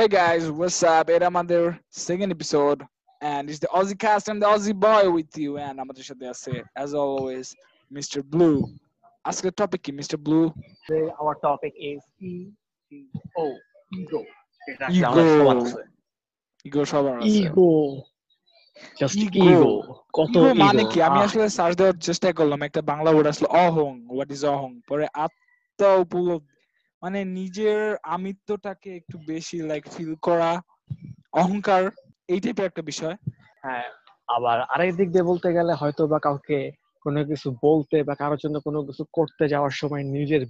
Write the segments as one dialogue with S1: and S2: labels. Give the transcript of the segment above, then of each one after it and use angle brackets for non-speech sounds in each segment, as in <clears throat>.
S1: Hey guys, what's up? এটা আমাদের second episode and it's the Aussie cast and the Aussie boy with you and আমাদের সাথে আছে as always Mr. Blue. আজকের topic কি Mr. Blue?
S2: Today our topic is E G O ego.
S1: Ego.
S2: সবার আছে।
S1: সবার আছে
S3: ইগো জাস্ট
S1: Ego.
S3: কত
S1: ইগো মানে
S3: ego?
S1: কি আমি আসলে সার্চ দেওয়ার চেষ্টা করলাম একটা বাংলা ওয়ার্ড আসলে অহং হোয়াট ইজ অহং পরে আত্মা উপলব্ধি মানে নিজের আমিত্বটাকে একটু বেশি লাইক ফিল করা অহংকার এই টাইপের একটা বিষয়।
S3: হ্যাঁ আবার আরেক দিক দিয়ে বলতে গেলে হয়তো বা কাউকে কোনো কিছু বলতে বা কারোর জন্য কোনো কিছু করতে যাওয়ার সময় নিজের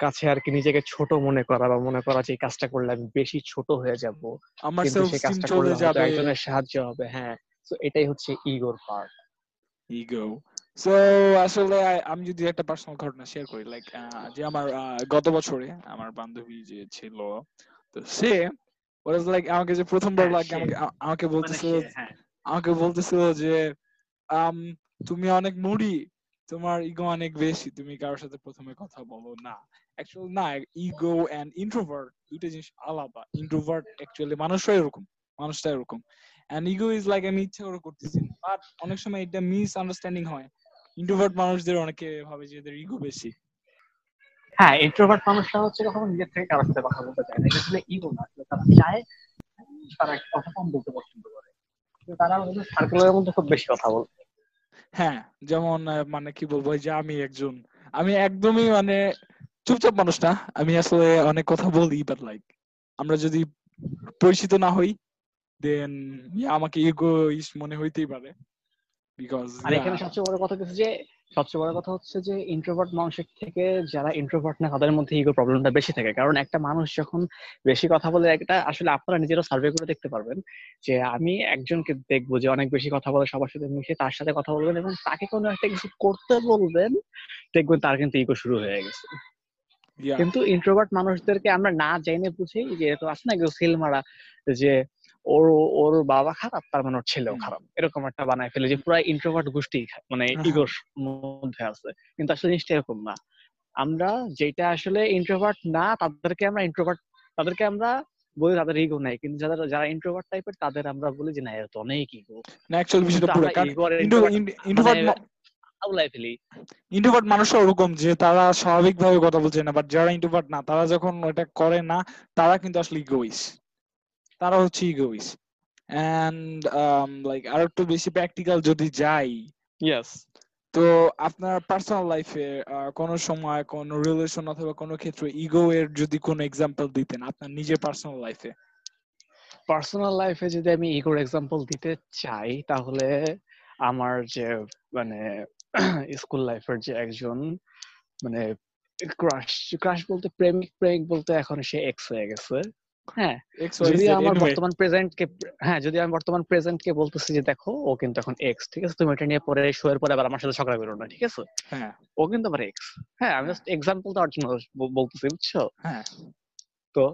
S3: কাছে আর কি নিজেকে ছোট মনে করা বা মনে করা যে এই কাজটা করলে আমি বেশি ছোট হয়ে যাব
S1: আমার
S3: সেই কাজটা করলে
S1: যাবে।
S3: একজনের সাহায্য হবে হ্যাঁ। তো এটাই হচ্ছে ইগোর পার্ট
S1: ইগো সো আসলে আমি যদি একটা পার্সোনাল ঘটনা শেয়ার করি লাইক যে আমার গত বছরে আমার বান্ধবী যে ছিল তো সে ওয়াজ লাইক আমাকে যে প্রথমবার
S2: হ্যাঁ,
S1: লাগে
S2: সে।
S1: আমাকে
S2: মানে
S1: বলতেছিল
S2: হ্যাঁ।
S1: আমাকে বলতেছিল যে তুমি অনেক মুড়ি তোমার ইগো অনেক বেশি তুমি কারোর সাথে প্রথমে কথা বলো না অ্যাকচুয়ালি না ইগো এন্ড ইন্ট্রোভার্ট দুইটা জিনিস আলাদা ইন্ট্রোভার্ট অ্যাকচুয়ালি মানুষরা এরকম মানুষটা এরকম এন্ড ইগো ইজ লাইক আমি ইচ্ছা করে করতেছি বাট অনেক সময় এটা মিস আন্ডারস্ট্যান্ডিং হয় ইন্ট্রোভার্ট মানুষদের অনেকে ভাবে যে এদের ইগো বেশি।
S2: হ্যাঁ ইন্ট্রোভার্ট মানুষরা হচ্ছে কখনো নিজের থেকে কারোর সাথে কথা বলতে চায় না। এটা আসলে ইগো না। আসলে তারা চায় তারা কথা কম বলতে পছন্দ করে। তারা ওদের সার্কেলের মধ্যে খুব বেশি কথা বলে।
S1: হ্যাঁ যেমন মানে কি বলব যে আমি একজন আমি একদমই মানে চুপচাপ মানুষ না। আমি আসলে অনেক কথা বলি বাট লাইক আমরা যদি পরিচিত না হই দেন আমাকে ইগোইস মনে হইতেই পারে। বিকজ
S3: আর এখানে সবচেয়ে বড় কথা হচ্ছে যে সবচেয়ে বড় কথা হচ্ছে যে ইন্ট্রোভার্ট মানুষের থেকে যারা ইন্ট্রোভার্ট না তাদের মধ্যে ইগো প্রবলেমটা বেশি থাকে। কারণ একটা মানুষ যখন বেশি কথা বলে একটা আসলে আপনারা নিজেরা সার্ভে করে দেখতে পারবেন যে আমি একজনকে দেখব যে অনেক বেশি কথা বলে সবার সাথে মিশে তার সাথে কথা বলবেন এবং তাকে কোনো একটা কিছু করতে বলবেন দেখবেন তার কিন্তু ইগো শুরু হয়ে গেছে। কিন্তু ইন্ট্রোভার্ট মানুষদেরকে আমরা না জেনে বুঝি যে তো আছে না কেউ সিল মারা যে ওর ওর বাবা খারাপ তার মানে ওর ছেলেও খারাপ। এরকম একটা বানায় ফেলে যে পুরো ইন্ট্রোভার্ট গোষ্ঠী মানে। ইগোর মধ্যে আছে। কিন্তু আসলে জিনিসটা এরকম না। আমরা যেটা আসলে ইন্ট্রোভার্ট না তাদেরকে আমরা ইন্ট্রোভার্ট তাদেরকে আমরা বলি তাদের ইগো নাই। কিন্তু যারা যারা ইন্ট্রোভার্ট টাইপের তাদের আমরা বলি যে না এর তো অনেক ইগো
S1: না অ্যাকচুয়ালি বিষয়টা পুরো ইন্ট্রোভার্ট
S3: ইন্ট্রোভার্ট মানে
S1: মানুষরা ওরকম যে তারা স্বাভাবিকভাবে কথা বলছে না বাট যারা ইন্ট্রোভার্ট না তারা যখন ওটা করে না তারা কিন্তু আসলে ইগোইস তারা হচ্ছে ইগোইস এন্ড লাইক আর একটু বেশি প্র্যাকটিক্যাল যদি যাই
S3: ইয়েস
S1: তো আপনার পার্সোনাল লাইফে কোনো সময় কোনো রিলেশন অথবা কোনো ক্ষেত্রে ইগো এর যদি কোনো এক্সাম্পল দিতেন আপনার নিজের পার্সোনাল লাইফে
S3: পার্সোনাল লাইফে যদি আমি ইগোর এক্সাম্পল দিতে চাই তাহলে আমার যে মানে <clears throat> স্কুল লাইফের যে একজন মানে ক্রাশ ক্রাশ বলতে প্রেমিক প্রেমিক বলতে এখন সে এক্স হয়ে গেছে। হ্যাঁ যদি আমার বর্তমান প্রেজেন্ট কে হ্যাঁ যদি আমি বর্তমান প্রেজেন্ট কে বলতেছি যে দেখো ও কিন্তু এখন এক্স ঠিক আছে? তুমি এটা নিয়ে পরে শো এর পরে আবার আমার সাথে ঝগড়া করো না ঠিক আছে?
S1: হ্যাঁ।
S3: ও কিন্তু আবার এক্স হ্যাঁ আমি জাস্ট এক্সাম্পল দেওয়ার জন্য বলতেছি বুঝছ?
S1: হ্যাঁ।
S3: তো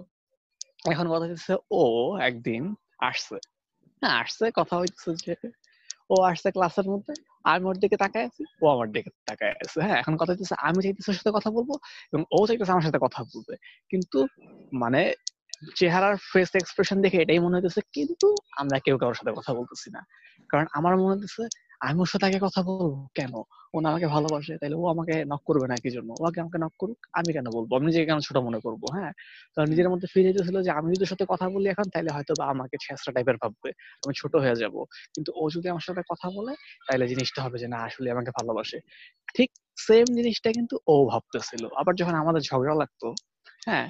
S3: এখন কথা হচ্ছে ও একদিন আসছে। হ্যাঁ আসছে কথা হইতেছে যে ও আসছে ক্লাসের মধ্যে আমি ওর দিকে তাকায় আছি ও আমার দিকে তাকায় আছে। হ্যাঁ এখন কথা হইতেছে আমি চাইতেছি ওর সাথে কথা বলব এবং ও চাইতেছে আমার সাথে কথা বলবে। কিন্তু মানে চেহারার ফেস এক্সপ্রেশন দেখে এটাই মনে হইতেছে, কিন্তু আমরা কেউ কারোর সাথে কথা বলতেছি না। কারণ আমার মনে হইতেছে, আমি ওর সাথে আগে কথা বলব কেন? ও না আমাকে ভালোবাসে তাহলে ও আমাকে নক করবে না কি জন্য? ও আগে আমাকে নক করুক, আমি কেন বলব? আমি নিজেকে কেন ছোট মনে করব? হ্যাঁ? তো নিজের মধ্যে ফিল হইতেছিল যে, আমি যদি সাথে কথা বলি এখন তাহলে হয়তো বা আমাকে ছেঁচড়া টাইপের ভাববে। আমি ছোট হয়ে যাব। কিন্তু ও যদি আমার সাথে কথা বলে তাহলে জিনিসটা হবে যে, না, আসলে আমাকে ভালোবাসে। ঠিক সেম জিনিসটা কিন্তু ও ভাবতেছিল। আবার যখন আমাদের ঝগড়া লাগতো হ্যাঁ?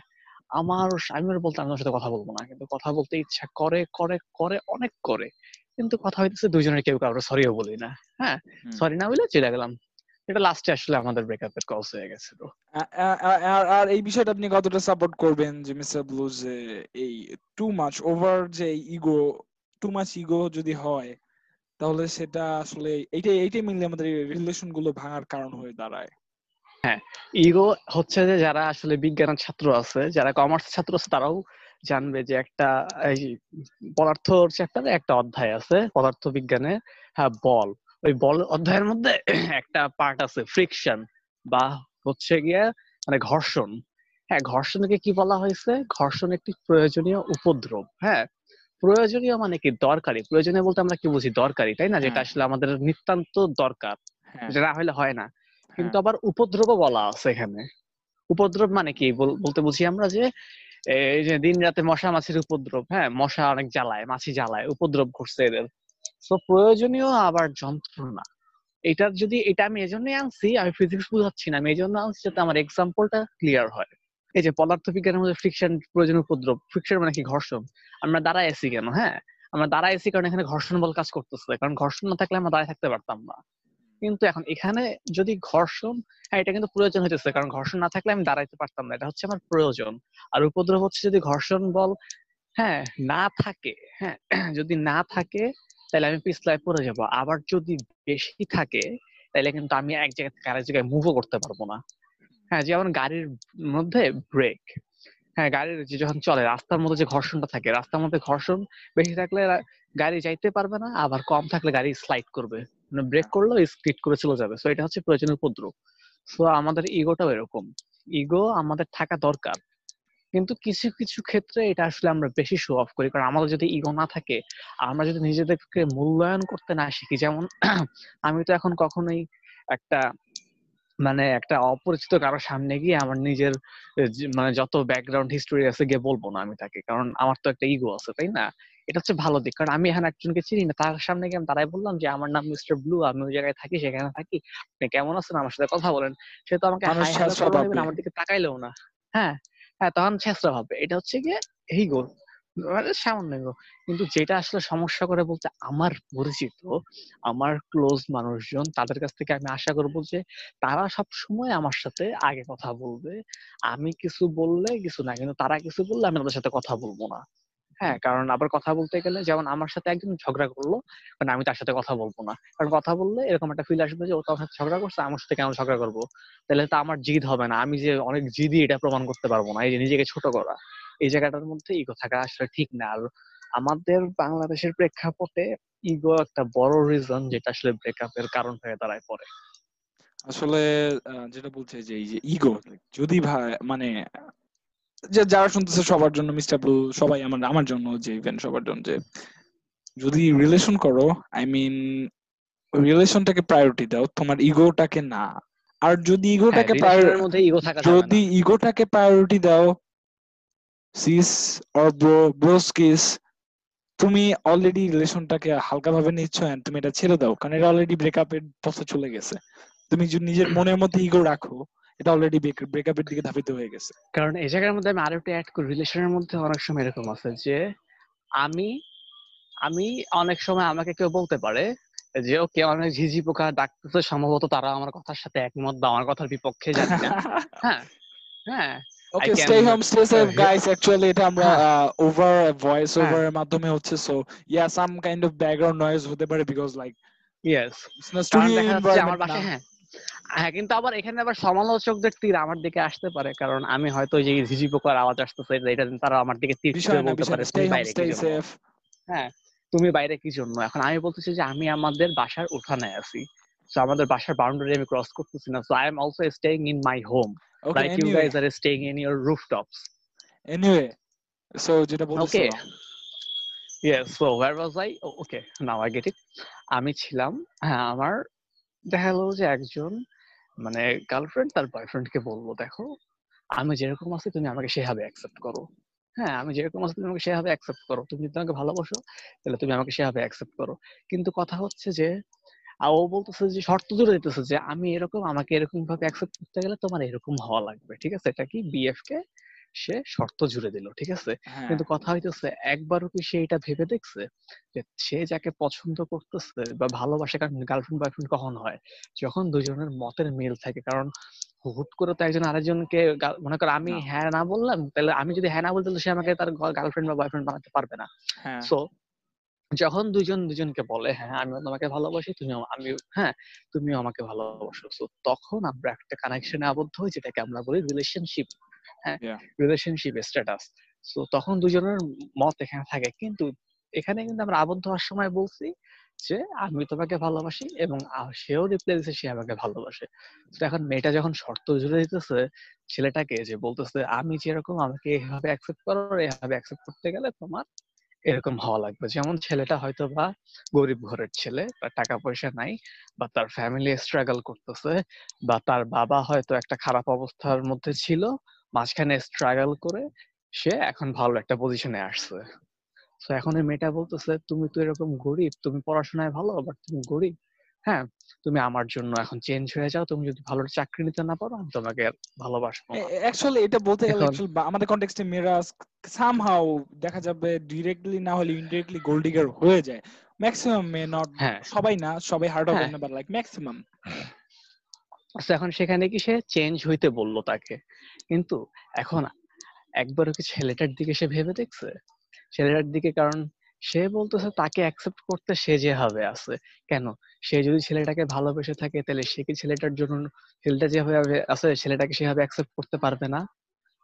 S3: আমার আমি ওর বলতাম আমি সাথে কথা বলব না। কিন্তু কথা বলতে ইচ্ছা করে করে করে অনেক করে। কিন্তু কথা হইতেছে দুজনের কেউ কারও সরিও বলি না। হ্যাঁ? সরি না বলে চলে গেলাম। এটা লাস্টে আসলে আমাদের ব্রেকআপের কজ হয়ে গেছিল
S1: আ- আর আর এই বিষয়টা আপনি কতটা সাপোর্ট করবেন যে মিস্টার ব্লু যে এই টু মাচ ওভার যে ইগো টু মাচ ইগো যদি হয় তাহলে সেটা আসলে এইটাই এইটাই মিললে আমাদের রিলেশনগুলো ভাঙার কারণ হয়ে দাঁড়ায়।
S3: ইগো হচ্ছে যে যারা আসলে বিজ্ঞানের ছাত্র আছে যারা কমার্স ছাত্র আছে তারাও জানবে যে একটা এই পদার্থ চ্যাপ্টারে একটা অধ্যায় আছে পদার্থ বিজ্ঞানে হ্যাঁ বল। ওই বল অধ্যায়ের মধ্যে <clears throat> একটা পার্ট আছে ফ্রিকশন বা হচ্ছে গিয়ে মানে ঘর্ষণ। হ্যাঁ ঘর্ষণকে কি বলা হয়েছে? ঘর্ষণ একটি প্রয়োজনীয় উপদ্রব। হ্যাঁ প্রয়োজনীয় মানে কি? দরকারি। প্রয়োজনীয় বলতে আমরা কি বুঝি? দরকারি তাই না? যেটা
S1: হ্যাঁ।
S3: আসলে আমাদের নিতান্ত দরকার।
S1: হ্যাঁ।
S3: যেটা হলে হয় না। কিন্তু
S1: হ্যাঁ।
S3: আবার উপদ্রবও বলা আছে এখানে। উপদ্রব মানে কি? বলতে বুঝি আমরা যে এই যে দিন রাতে মশা মাছির উপদ্রব হ্যাঁ? মশা অনেক জ্বালায়, মাছি জ্বালায়, উপদ্রব করছে এদের। তো প্রয়োজনীয় আবার যন্ত্রণা। এটার যদি, এটা আমি এজন্যই আনছি, আমি ফিজিক্স বুঝাচ্ছি না, আমি এই জন্য আনছি যাতে আমার এক্সাম্পলটা ক্লিয়ার হয়। এই যে পদার্থবিজ্ঞানের মধ্যে ফ্রিকশন প্রয়োজনীয় উপদ্রব ফ্রিকশন মানে কি? ঘর্ষণ। আমরা দাঁড়ায় আছি কেন? হ্যাঁ? আমরা দাঁড়ায় আছি কারণ এখানে ঘর্ষণ বল কাজ করতেছে। কারণ ঘর্ষণ না থাকলে আমরা দাঁড়ায় থাকতে পারতাম না। কিন্তু এখন এখানে যদি ঘর্ষণ হ্যাঁ এটা কিন্তু প্রয়োজন হইতেছে। কারণ ঘর্ষণ না থাকলে আমি দাঁড়াইতে পারতাম না। এটা হচ্ছে আমার প্রয়োজন। আর উপদ্রব হচ্ছে যদি ঘর্ষণ বল হ্যাঁ না থাকে হ্যাঁ <clears throat> যদি না থাকে, তাহলে আমি পিছলায় পড়ে যাব। আবার যদি বেশি থাকে, তাহলে কিন্তু আমি এক জায়গা থেকে আরেক জায়গায় মুভও করতে পারব না। হ্যাঁ যেমন গাড়ির মধ্যে ব্রেক হ্যাঁ গাড়ির যে যখন চলে, রাস্তার মধ্যে যে ঘর্ষণটা থাকে, রাস্তার মধ্যে ঘর্ষণ বেশি থাকলে গাড়ি যাইতে পারবে না, আবার কম থাকলে গাড়ি স্লাইড করবে। মানে ব্রেক করল স্কিট করে চলে যাবে। সো এটা হচ্ছে প্রয়োজনীয় উপদ্রব। সো আমাদের ইগোটাও এরকম। ইগো আমাদের থাকা দরকার। কিন্তু কিছু কিছু ক্ষেত্রে এটা আসলে আমরা বেশি শো অফ করি। কারণ আমাদের যদি ইগো না থাকে আমরা যদি নিজেদেরকে মূল্যায়ন করতে না শিখি যেমন <clears throat> আমি তো এখন কখনোই একটা মানে একটা অপরিচিত কারোর সামনে গিয়ে আমার নিজের মানে যত ব্যাকগ্রাউন্ড হিস্টোরি আছে গিয়ে বলব না আমি তাকে। কারণ আমার তো একটা ইগো আছে তাই না? এটা হচ্ছে ভালো দিক। কারণ আমি এখানে একজনকে চিনি না তার সামনে গিয়ে আমি তারাই বললাম যে আমার নাম মিস্টার ব্লু আমি ওই জায়গায় থাকি সেখানে থাকি। আপনি কেমন আছেন? আমার সাথে কথা বলেন। সে তো আমাকে। আমার দিকে তাকাইলেও না। হ্যাঁ হ্যাঁ তখন ছেঁচড়া ভাববে এটা হচ্ছে গিয়ে ইগো মানে সামান্য। কিন্তু যেটা আসলে সমস্যা করে বলতে আমার পরিচিত, আমার ক্লোজ মানুষজন, তাদের কাছ থেকে আমি আশা করব যে তারা সব সময় আমার সাথে আগে কথা বলবে। আমি কিছু বললে কিছু না, কিন্তু তারা কিছু বললে আমি তাদের সাথে কথা বলব না। হ্যাঁ কারণ আবার কথা বলতে গেলে যেমন আমার সাথে একজন ঝগড়া করল, কারণ আমি তার সাথে কথা বলব না। কারণ কথা বললে এরকম একটা ফিল আসবে যে ও তার সাথে ঝগড়া করছে, আমার সাথে কেন ঝগড়া করব? তাহলে তো আমার জিদ হবে না। আমি যে অনেক জিদি এটা প্রমাণ করতে পারব না, এই যে নিজেকে ছোট করা। এই জায়গাটার মধ্যে ইগো থাকা আসলে ঠিক না। আর আমাদের বাংলাদেশের প্রেক্ষাপটে ইগো একটা বড় রিজন যেটা আসলে ব্রেকআপের কারণ হয়ে দাঁড়ায় পরে
S1: আসলে যেটা বলছে যে এই যে ইগো যদি ভাই মানে যে যারা শুনতেছে সবার জন্য মিস্টার ব্লু সবাই আমার আমার জন্য যে ইভেন সবার জন্য যে যদি রিলেশন করো আই মিন রিলেশনটাকে প্রায়োরিটি দাও তোমার ইগোটাকে না। আর যদি ইগোটাকে
S3: হ্যাঁ, রিলেশনের মধ্যে ইগো থাকা যাবে
S1: যদি ইগোটাকে প্রায়োরিটি দাও সিস অর ব্রো ব্রোস্কিস তুমি অলরেডি রিলেশনটাকে হালকা ভাবে নিচ্ছ and তুমি এটা ছেড়ে দাও কারণ এটা অলরেডি ব্রেকআপের পথে চলে গেছে। তুমি যদি নিজের মনের মধ্যে ইগো রাখো এটা অলরেডি ব্রেকআপের দিকে ধাবিত হয়ে গেছে।
S3: কারণ এই জায়গার মধ্যে আমি আরও একটা অ্যাড করি রিলেশনের মধ্যে অনেক সময় এরকম আছে যে আমি আমি অনেক সময় আমাকে কেউ বলতে পারে যে ওকে অনেক ঝিঝি পোকা ডাকতেছে সম্ভবত তারা আমার কথার সাথে একমত বা আমার কথার বিপক্ষে জানি <laughs> হ্যাঁ হ্যাঁ।
S1: Okay stay home stay
S3: safe
S1: guys actually এটা আমরা। Over
S3: voice.
S1: ওভার এর মাধ্যমে হচ্ছে so yeah some kind of background noise হতে পারে বিকজ লাইক
S3: ইয়েস
S1: স্টুডিও
S3: আমার বাসায় হ্যাঁ। হ্যাঁ কিন্তু আবার এখানে আবার সমালোচকদের তীর আমার দিকে আসতে পারে কারণ আমি হয়তো যে ঝিঝি পোকার আওয়াজ আসতেছে এটা তারা আমার দিকে তীর বলতে পারে তুমি বাইরে কি জন্য? হ্যাঁ তুমি বাইরে কি জন্য? এখন আমি বলতেছি যে আমি আমাদের বাসার উঠানে আছি। সো আমাদের বাসার বাউন্ডারি আমি ক্রস করতেছি না so I am also staying in my home
S1: okay
S3: like you
S1: anyway
S3: guys are staying in your rooftops
S1: anyway so যেটা
S3: ওকে
S1: বলতেছিলাম
S3: yes so where was I okay now I get it আমি ছিলাম হ্যাঁ আমার দেখা গেলো যে একজন মানে গার্লফ্রেন্ড তার বয়ফ্রেন্ডকে বলব দেখো। আমি যেরকম আছি তুমি আমাকে সেভাবে অ্যাকসেপ্ট করো। হ্যাঁ আমি যেরকম আছি তুমি আমাকে সেভাবে অ্যাকসেপ্ট করো। তুমি যদি আমাকে ভালোবাসো তাহলে তুমি আমাকে সেভাবে অ্যাকসেপ্ট করো। কিন্তু কথা হচ্ছে যে আর ও বলতেছে যে শর্ত জুড়ে দিতেছে যে আমি এরকম আমাকে এরকম ভাবে অ্যাকসেপ্ট করতে গেলে তোমার এরকম হওয়া লাগবে ঠিক আছে? এটা কি বিএফ কে সে শর্ত জুড়ে দিল ঠিক আছে?
S1: হ্যাঁ।
S3: কিন্তু কথা হইতেছে একবারও কি সে এটা ভেবে দেখছে যে সে যাকে পছন্দ করতেছে বা ভালোবাসে কারণ গার্লফ্রেন্ড বয়ফ্রেন্ড কখন হয়? যখন দুজনের মতের মিল থাকে কারণ হুট করে তো একজন আরেকজনকে মনে করো আমি হ্যাঁ না বললাম তাহলে আমি যদি হ্যাঁ না বলতে তাহলে সে আমাকে তার গার্লফ্রেন্ড বা বয়ফ্রেন্ড বানাতে পারবে না।
S1: হ্যাঁ।
S3: সো যখন দুজন দুজনকে বলে হ্যাঁ আমিও তোমাকে ভালোবাসি তুমিও আমি হ্যাঁ তুমিও আমাকে ভালোবাসো। তখন আমরা একটা কানেকশনে আবদ্ধ হই যেটাকে আমরা বলি রিলেশনশিপ হ্যাঁ রিলেশনশিপ স্ট্যাটাস তো তখন দুজনের মত এখানে থাকে। কিন্তু এখানে কিন্তু আমরা আবদ্ধ হওয়ার সময় বলছি যে আমি তোমাকে ভালোবাসি এবং সেও রিপ্লাই দিচ্ছে সে আমাকে ভালোবাসে। তো এখন মেয়েটা যখন শর্ত জুড়ে দিতেছে ছেলেটাকে যে বলতেছে আমি যেরকম আমাকে এভাবে অ্যাকসেপ্ট করো এভাবে অ্যাকসেপ্ট করতে গেলে তোমার এরকম হওয়া লাগবে। যেমন ছেলেটা হয়তো বা গরিব ঘরের ছেলে বা টাকা পয়সা নাই বা তার ফ্যামিলি স্ট্রাগল করতেছে বা তার বাবা হয়তো একটা খারাপ অবস্থার মধ্যে ছিল, মাঝখানে স্ট্রাগল করে সে এখন ভালো একটা পজিশনে আসছে। তো এখন ওই মেয়েটা বলতেছে, তুমি তো এরকম গরিব, তুমি পড়াশোনায় ভালো বাট তুমি গরিব হ্যাঁ? তুমি আমার জন্য এখন চেঞ্জ হয়ে যাও। তুমি যদি ভালো চাকরি নিতে না পারো আমি তোমাকে ভালোবাসবো
S1: অ্যাকচুয়ালি এটা বলতে গেলে আমাদের কনটেক্সটে মেয়েরা সামহাউ দেখা যাবে ডিরেক্টলি না হলে ইনডিরেক্টলি গোল্ড ডিগার হয়ে যায়। ম্যাক্সিমাম মে নট
S3: হ্যাঁ।
S1: সবাই না সবাই হার্ড হবে
S3: হ্যাঁ।
S1: না বাট লাইক ম্যাক্সিমাম
S3: এখন সেখানে কি সে চেঞ্জ হইতে বলল তাকে? কিন্তু এখন একবারও কি ছেলেটার দিকে সে ভেবে দেখছে? ছেলেটার দিকে কারণ সে বলতেছে তাকে অ্যাকসেপ্ট করতে সে যেভাবে আছে। কেন? সে যদি ছেলেটাকে ভালোবেসে থাকে তাহলে সে কি ছেলেটার জন্য ছেলেটা যেভাবে আছে ছেলেটাকে সেভাবে অ্যাকসেপ্ট করতে পারবে না?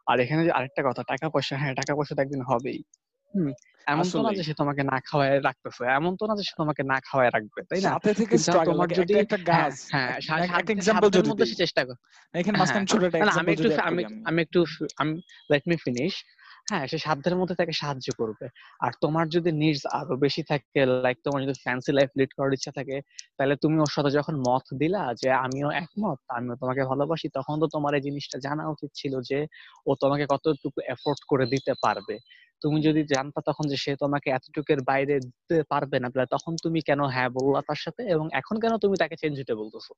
S3: আর এখানে যে আরেকটা কথা টাকা পয়সা হ্যাঁ টাকা পয়সা তো একদিন হবেই। হুম এমন তো না যে সে তোমাকে না খাওয়ায় রাখতেছে এমন তো না যে সে তোমাকে না খাওয়ায় রাখবে তাই না?
S1: সাথে থেকে
S3: তোমার যদি
S1: একটা গাছ।
S3: হ্যাঁ হ্যাঁ
S1: এক-
S3: সাত-
S1: একটা এক্সাম্পল যদি
S3: মধ্যে চেষ্টা করে।
S1: এখানে
S3: হ্যাঁ,
S1: মাঝখানে ছোট একটা
S3: আমি একটু। আমি একটু আমি লেট মি ফিনিশ হ্যাঁ সে সাধ্যের মধ্যে তাকে সাহায্য করবে। আর তোমার যদি নিডস আরও বেশি থাকে লাইক তোমার যদি ফ্যান্সি লাইফ লিড করার ইচ্ছা থাকে, তাহলে তুমি ওর সাথে যখন মত দিলা যে আমিও একমত, আমিও তোমাকে ভালোবাসি, তখন তো তোমার এই জিনিসটা জানা উচিত ছিল যে ও তোমাকে কতটুকু এফোর্ট করে দিতে পারবে। তুমি যদি জানতা তখন যে সে তোমাকে এতটুকুর বাইরে দিতে পারবে না, তাহলে তখন তুমি কেন হ্যাঁ বললা তার সাথে? এবং এখন কেন তুমি তাকে চেঞ্জ হতে বলতেছো?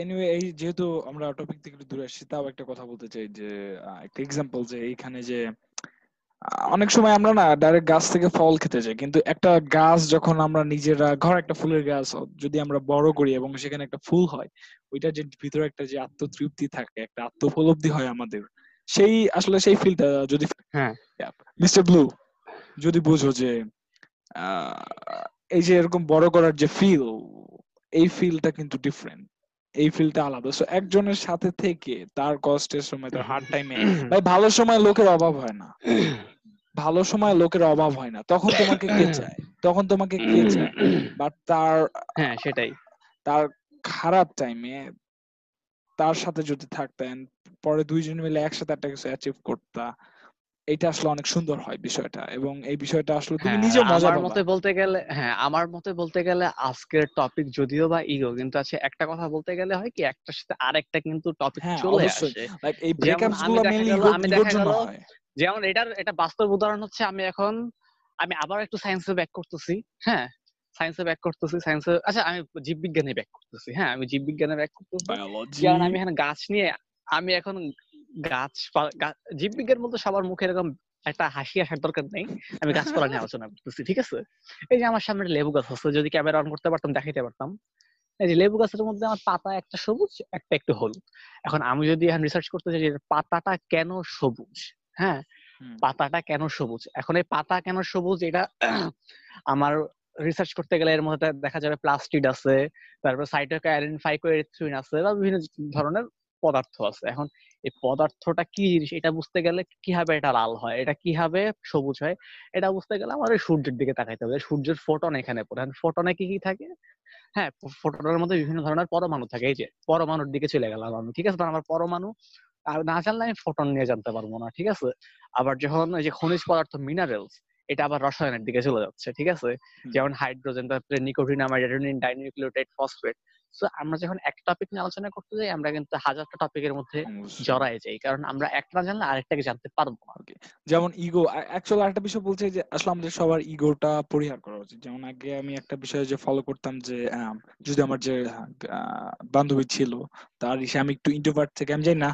S1: এনিওয়ে এই যেহেতু আমরা টপিক থেকে দূরে আসছি, তাও একটা কথা বলতে চাই যে একটা এক্সাম্পল যে এইখানে যে অনেক সময় আমরা না ডাইরেক্ট গাছ থেকে ফল খেতে যাই কিন্তু একটা গাছ যখন আমরা নিজেরা ঘর একটা ফুলের গাছ যদি আমরা বড় করি এবং সেখানে একটা ফুল হয় ওইটা যে ভিতরে একটা যে আত্মতৃপ্তি থাকে একটা আত্ম উপলব্ধি হয় আমাদের সেই আসলে সেই ফিলটা যদি
S3: হ্যাঁ।
S1: মিস্টার ব্লু যদি বুঝো যে আহ, এই যে এরকম বড় করার যে ফিল এই ফিলটা কিন্তু ডিফারেন্ট এই ফিলটা আলাদা সো একজনের সাথে থেকে তার কষ্টের সময় তার হার্ড টাইমে <clears throat> ভাই ভালো সময় লোকের অভাব হয় না ভালো সময় লোকের অভাব হয় না। তখন তোমাকে কে <coughs> চায়? তখন তোমাকে কে চায়? বাট তার
S3: হ্যাঁ সেটাই।
S1: তার খারাপ টাইমে তার সাথে যদি থাকতেন পরে দুইজন মিলে একসাথে একটা কিছু অ্যাচিভ করতা এটা আসলে অনেক সুন্দর হয় বিষয়টা। এবং এই বিষয়টা আসলে তুমি
S3: হ্যাঁ,
S1: নিজে মজা
S3: আমার মতে বলতে গেলে হ্যাঁ আমার মতে বলতে গেলে আজকের টপিক যদিও বা ইগো কিন্তু আছে একটা কথা বলতে গেলে হয় কি একটার সাথে আরেকটা কিন্তু টপিক
S1: হ্যাঁ,
S3: চলে আসে।
S1: লাইক এই
S3: ব্রেকআপসগুলো
S1: মেইনলি ইগোর জন্য হয়।
S3: যেমন এটার এটা বাস্তব উদাহরণ হচ্ছে আমি এখন আমি আবার একটু সায়েন্সে ব্যাক করতেছি হ্যাঁ? সায়েন্সে ব্যাক করতেছি সায়েন্সে আচ্ছা আমি জীববিজ্ঞানে ব্যাক করতেছি হ্যাঁ? আমি জীববিজ্ঞানে ব্যাক করতেছি। যেমন আমি এখানে গাছ নিয়ে আমি এখন গাছ জীববিজ্ঞান বলতে সবার মুখে এরকম একটা হাসি আসার দরকার নেই আমি গাছপালা নিয়ে আলোচনা করতেছি ঠিক আছে? এই যে আমার সামনে লেবু গাছ আছে যদি ক্যামেরা অন করতে পারতাম দেখাইতে পারতাম। এই যে লেবু গাছের মধ্যে আমার পাতা একটা সবুজ একটা একটু হলুদ। এখন আমি যদি এখন রিসার্চ করতে চাই যে পাতাটা কেন সবুজ? হ্যাঁ? পাতাটা কেন সবুজ? এখন এই পাতা কেন সবুজ? এটা <clears throat> আমার রিসার্চ করতে গেলে এর মধ্যে দেখা যাবে প্লাস্টিড আছে তারপর সাইটোকাইনিন ফাইকোএরিথ্রিন আছে বা বিভিন্ন ধরনের পদার্থ আছে। এখন এই পদার্থটা কি জিনিস? এটা বুঝতে গেলে কীভাবে এটা লাল হয়? এটা কীভাবে সবুজ হয়? এটা বুঝতে গেলে আমার ওই সূর্যের দিকে তাকাইতে হবে। সূর্যের ফোটন এখানে পড়ে। ফোটনে কি কি থাকে? হ্যাঁ ফোটনের মধ্যে বিভিন্ন ধরনের পরমাণু থাকে। এই যে পরমাণুর দিকে চলে গেলাম আমি ঠিক আছে? আমার পরমাণু আর না জানলে আমি ফোটন নিয়ে জানতে পারব না ঠিক আছে? আবার যখন ওই যে খনিজ পদার্থ মিনারেলস এটা আবার রসায়নের দিকে চলে যাচ্ছে ঠিক আছে? যেমন হাইড্রোজেন তারপরে nicotinamide adenine dinucleotide phosphate so আমরা যখন এক টপিক নিয়ে আলোচনা করতে যাই আমরা কিন্তু হাজারটা টপিকের মধ্যে। জড়ায় যাই কারণ আমরা একটা না জানলে আরেকটাকে জানতে পারব না।
S1: যেমন ইগো অ্যাকচুয়ালি আরেকটা বিষয় বলছে যে আসলে আমাদের সবার ইগোটা পরিহার করা উচিত। যেমন আগে আমি একটা বিষয় যে ফলো করতাম যে যদি আমার যে বান্ধবী ছিল তার আমি একটু ইন্ট্রোভার্ট থেকে আমি জানি না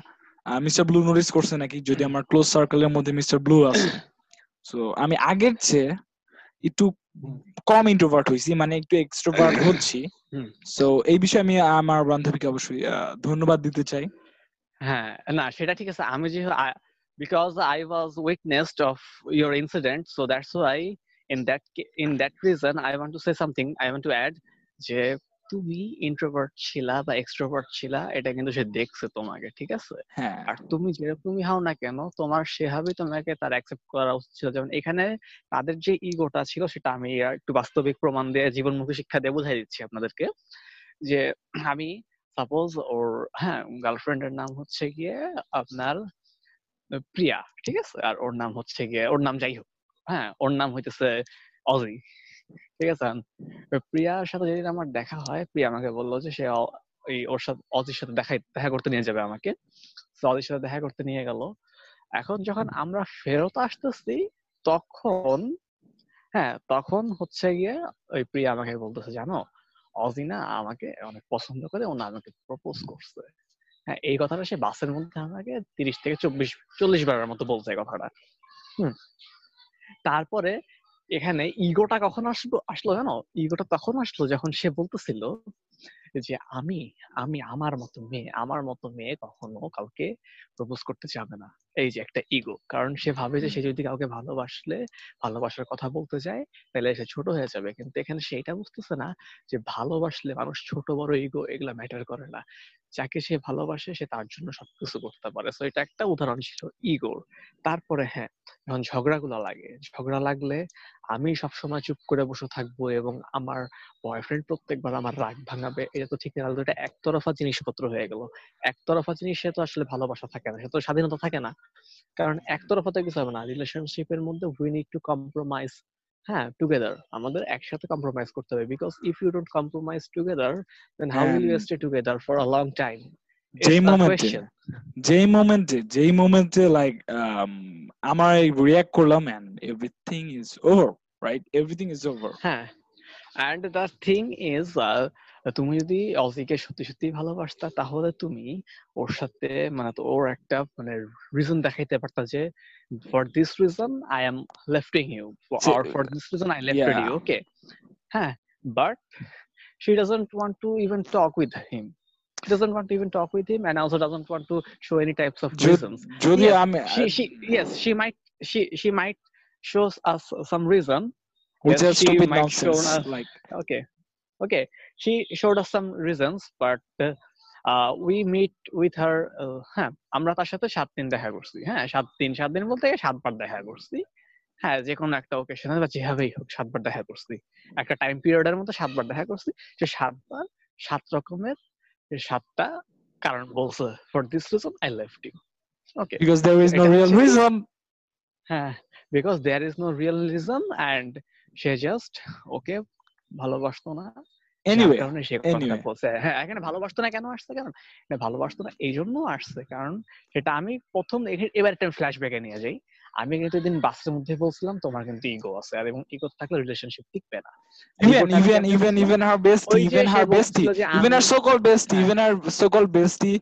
S1: মিস্টার ব্লু নোটিস করছে নাকি যদি আমার ক্লোজ সার্কেলের মধ্যে মিস্টার ব্লু আছে। সো আমি আগের চেয়ে একটু কম ইন্ট্রোভার্ট হয়েছি মানে একটু এক্সট্রোভার্ট <coughs> হচ্ছি। সো এই বিষয়ে আমি আমার বান্ধবীকে অবশ্যই ধন্যবাদ দিতে চাই।
S3: হ্যাঁ না সেটা ঠিক আছে। আমি যে because I was witnessed of your incident so that's why in that in that reason I want to say something I want to add যে তুমি ইন্ট্রোভার্ট ছিলা বা এক্সট্রোভার্ট ছিলা এটা কিন্তু সে দেখছে তোমাকে ঠিক আছে?
S1: হ্যাঁ
S3: আর তুমি যেরকমই হও না কেন তোমার সেভাবে তোমাকে তার অ্যাকসেপ্ট করা উচিত। ছিল যেমন এখানে তাদের যে ইগোটা ছিল সেটা আমি একটু বাস্তবিক প্রমাণ দিয়ে জীবনমুখী শিক্ষা দিয়ে বোঝাই দিচ্ছি আপনাদেরকে। যে আমি সাপোজ ওর হ্যাঁ গার্লফ্রেন্ডের নাম হচ্ছে গিয়ে আপনার প্রিয়া ঠিক আছে? আর ওর নাম হচ্ছে গিয়ে ওর নাম যাই হোক হ্যাঁ ওর নাম হইতেছে অজি ঠিক আছে? প্রিয়ার সাথে যেদিন আমার দেখা হয়, প্রিয়া আমাকে বলল যে সে ওই ওর সাথে, অজির সাথে দেখা দেখা করতে নিয়ে যাবে আমাকে। অজির সাথে দেখা করতে নিয়ে গেল। এখন যখন আমরা ফেরত আসতেছি, তখন হ্যাঁ তখন হচ্ছে গিয়ে ওই প্রিয়া আমাকে বলতেছে, জানো অজিনা আমাকে অনেক পছন্দ করে, ও না আমাকে প্রপোজ করছে। হ্যাঁ এই কথাটা সে বাসের মধ্যে আমাকে তিরিশ থেকে চব্বিশ, চল্লিশ বারের মতো বলছে এই কথাটা। হুম। তারপরে এখানে ইগোটা কখন আসলো আসলো জানো? ইগোটা তখন আসলো যখন সে বলতেছিল যে আমি আমি আমার মতো মেয়ে আমার মতো মেয়ে কখনো কাউকে প্রপোজ করতে যাবে না। এই যে একটা ইগো কারণ সে ভাবে যে সে যদি কাউকে ভালোবাসলে ভালোবাসার কথা বলতে যায় তাহলে সে ছোট হয়ে যাবে। কিন্তু এখানে সেটা বুঝতেছে না যে ভালোবাসলে মানুষ ছোট বড় ইগো এগুলা ম্যাটার করে না। যাকে সে ভালোবাসে সে তার জন্য সবকিছু করতে পারে। তো এটা একটা উদাহরণ ছিল ইগোর তারপরে হ্যাঁ যখন ঝগড়া ঝগড়াগুলো লাগে ঝগড়া লাগলে আমি সবসময় চুপ করে বসে থাকব এবং আমার বয়ফ্রেন্ড প্রত্যেকবার আমার রাগ ভাঙাবে এটা তো ঠিক না। তাহলে এটা একতরফা জিনিসপত্র হয়ে গেল। একতরফা জিনিসে তো আসলে ভালোবাসা থাকে না সে তো স্বাধীনতা থাকে না। কারণ একতরফাতে কিছু হবে না। রিলেশনশিপের মধ্যে উই নিড টু কম্প্রোমাইজ হ্যাঁ টুগেদার আমাদের একসাথে কম্প্রোমাইজ করতে হবে। Because if you don't compromise together then how will
S1: you
S3: stay together for a long time
S1: যেই মোমেন্টে যেই মোমেন্টে যেই মোমেন্টে লাইক আমার রিয়াক্ট করলাম and everything is over right everything is over
S3: হ্যাঁ এন্ড দ্য থিং ইজ তুমি যদি অজিকে সত্যি সত্যি ভালোবাসতা তাহলে তুমি ওর সাথে মানে তো ওর একটা মানে রিজন দেখাইতে পারতা যে for this reason I am lefting
S1: you
S3: R for this reason I lefted
S1: you
S3: okay হ্যাঁ but she doesn't want to even talk with him. she doesn't want to even talk with him and also doesn't want to show any types of reasons
S1: যদি
S3: Yes,
S1: আমি
S3: she she yes she might she she might show us some reason
S1: which
S3: yes, she
S1: stupid
S3: might show
S1: nonsense
S3: us-
S1: like
S3: okay okay she showed us some reasons but uh, uh, we meet with her uh, হ্যাঁ আমরা তার সাথে সাত দিন দেখা করছি হ্যাঁ সাত দিন সাত দিন বলতে সাতবার দেখা করছি হ্যাঁ যে কোনো একটা ওকেশনে বা যেভাবেই হোক সাতবার দেখা করছি একটা টাইম পিরিয়ডের মধ্যে সাতবার দেখা করছি যে সাতবার সাত রকমের সাতটা কারণ বলছে for this reason I left
S1: you okay is no
S3: এটা
S1: real
S3: হচ্ছে-
S1: reason.
S3: হ্যাঁ because there is no real reason and say just ওকে ভালোবাসতো না।
S1: anyway
S3: কারণে সে কথাটা বলছে। হ্যাঁ এখানে ভালোবাসতো না কেন আসছে এটা ভালোবাসতো না এই জন্য আসছে। কারণ সেটা আমি প্রথম এবার একটা ফ্ল্যাশব্যাকে নিয়ে যাই। আমি কিন্তু এদিন বাসের মধ্যে বলছিলাম তোমার কিন্তু ইগো আছে। আর এবং ইগো থাকলে রিলেশনশিপ টিকবে না। আমি
S1: even
S3: কেমনে
S1: even
S3: বুঝলাম?
S1: even her bestie
S3: ওই যে
S1: even
S3: সে
S1: even her so called bestie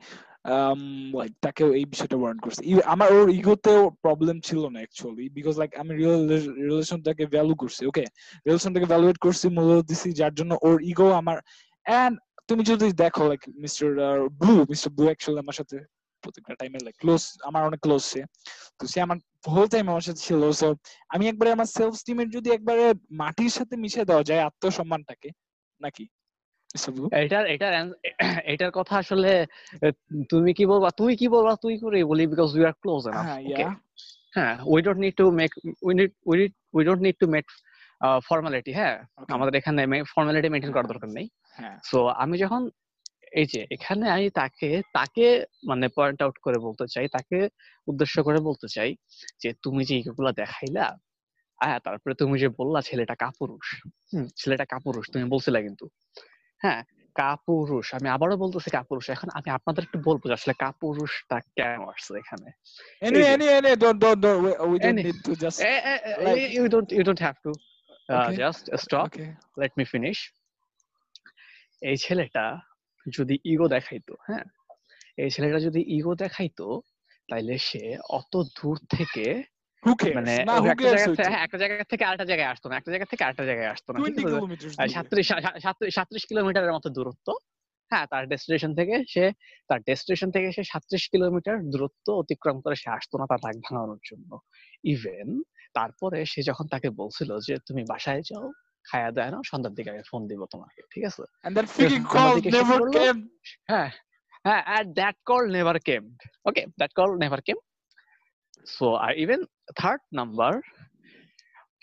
S1: um like তাকে এই বিষয়টা ওয়ার্ন করছে। আমার ওর ইগোতেও প্রবলেম ছিল না অ্যাকচুয়ালি বিকজ লাইক আমি রিয়েল রিলেশনটাকে ভ্যালু করছি ওকে রিলেশনটাকে ভ্যালুয়েট করছি মূল্য দিছি যার জন্য ওর ইগো আমার এন্ড তুমি যদি দেখো like Mister Blue Mister Blue actually আমার সাথে প্রত্যেকটা টাইমে লাইক ক্লোজ আমার অনেক ক্লোজ সে। তো সে আমার হোল টাইম আমার সাথে ছিল। সো আমি একবারে আমার সেলফ স্টিমের যদি একবারে মাটির সাথে মিশে দেওয়া যায় আত্মসম্মানটাকে নাকি?
S3: এটার এটার এটার কথা আসলে তুমি কি বলবা? তুই কি বলবা? তুই করে বলি because we are close enough
S1: হ্যাঁ
S3: ওকে হ্যাঁ we don't need to make we need we need we don't need to make formality হ্যাঁ? আমাদের এখানে ফর্মালিটি মেনটেন করার দরকার নেই।
S1: হ্যাঁ।
S3: সো আমি যখন এই যে এখানে আমি তাকে তাকে মানে পয়েন্ট আউট করে বলতে চাই তাকে উদ্দেশ্য করে বলতে চাই যে তুমি যে এগুলো দেখাইলা হ্যাঁ তারপরে তুমি যে বললা ছেলেটা কাপুরুষ হুম ছেলেটা কাপুরুষ তুমি বলছিলা কিন্তু। হ্যাঁ কাপুরুষ আমি আবারও বলতেছি কাপুরুষ এখন আমি আপনাদের একটু বলব যে আসলে কাপুরুষটা কেন আসছে এখানে।
S1: we, we don't
S3: Any-
S1: need to just
S3: like, you don't you don't have to uh,
S1: Okay.
S3: just stop.
S1: Okay.
S3: Let me finish. এই ছেলেটা যদি ইগো দেখাইতো হ্যাঁ এই ছেলেটা যদি ইগো দেখাইতো তাইলে সে অত দূর থেকে মানে একটা জায়গা থেকে? হ্যাঁ, একটা জায়গা থেকে আরেকটা জায়গায় আসতো না একটা জায়গা থেকে আরেকটা জায়গায় আসতো না ঠিক
S1: 20
S3: আছে
S1: kilometers
S3: আর
S1: দূরে।
S3: সাতত্রিশ কিলোমিটারের মতো দূরত্ব হ্যাঁ তার ডেস্টিনেশন থেকে সে তার ডেস্টিনেশন থেকে সে সাতত্রিশ কিলোমিটার দূরত্ব অতিক্রম করে সে আসতো না তার রাগ ভাঙানোর জন্য ইভেন তারপরে সে যখন তাকে বলছিল যে তুমি বাসায় যাও খায়া দেয় না সন্ধ্যার দিকে আমি ফোন দিব তোমাকে ঠিক আছে?
S1: And that freaking call never came.
S3: হ্যাঁ হ্যাঁ and that call never came okay that call never came. So I even third number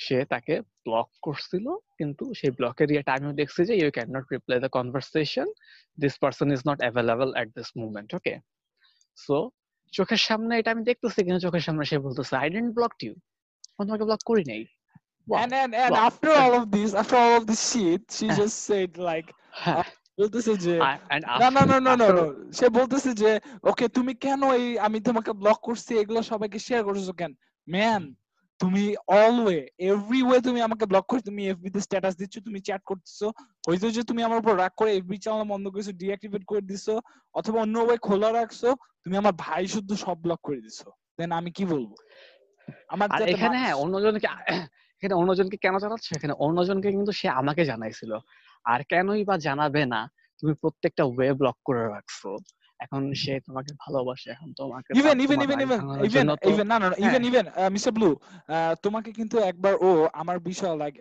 S3: সে তাকে ব্লক করছিল কিন্তু সেই ব্লকের ইয়েটা আমিও দেখছি যে you can not reply the conversation this person is not available at this movement okay so চোখের সামনে এটা আমি দেখতেছি কিন্তু চোখের সামনে সে বলতেছে আই ডেন্ট ব্লক ইউ আমি তোমাকে ব্লক করি নাই। Wow.
S1: and and and
S3: Wow.
S1: after all of this after all of this shit she <laughs> just said like
S3: হ্যাঁ <laughs>
S1: বলতেছে যে না না না না না সে বলতেছে যে ওকে তুমি কেন এই আমি তোমাকে ব্লক করছি? এগুলো সবাইকে শেয়ার করছ কেন? ম্যান তুমি অলওয়ে এভরি ওয়ে তুমি আমাকে ব্লক করে তুমি এফবি তে স্ট্যাটাস দিচ্ছ তুমি চ্যাট করতেছো হয়তো যে তুমি আমার উপর রাগ করে এফবি চ্যানেল বন্ধ করেছ ডিঅ্যাক্টিভেট করে দিছো অথবা অন্য ওয়ে খোলা রাখছো তুমি আমার ভাই শুদ্ধ সব ব্লক করে দিছো। দেন আমি কি বলব? আমার
S3: এখানে হ্যাঁ অন্যজনকে এখানে অন্যজনকে কেন জানাচ্ছে? এখানে অন্যজনকে কিন্তু সে আমাকে জানাইছিল। আর কেনই বা জানাবে না? তুমি প্রত্যেকটা ওয়ে ব্লক করে রাখছো। এখন সে তোমাকে ভালোবাসে এখন তোমাকে
S1: even
S3: even
S1: even
S3: even even
S1: even না না। ইভেন ইভেন মিস্টার ব্লু তোমাকে কিন্তু একবার ও আমার বিষয় like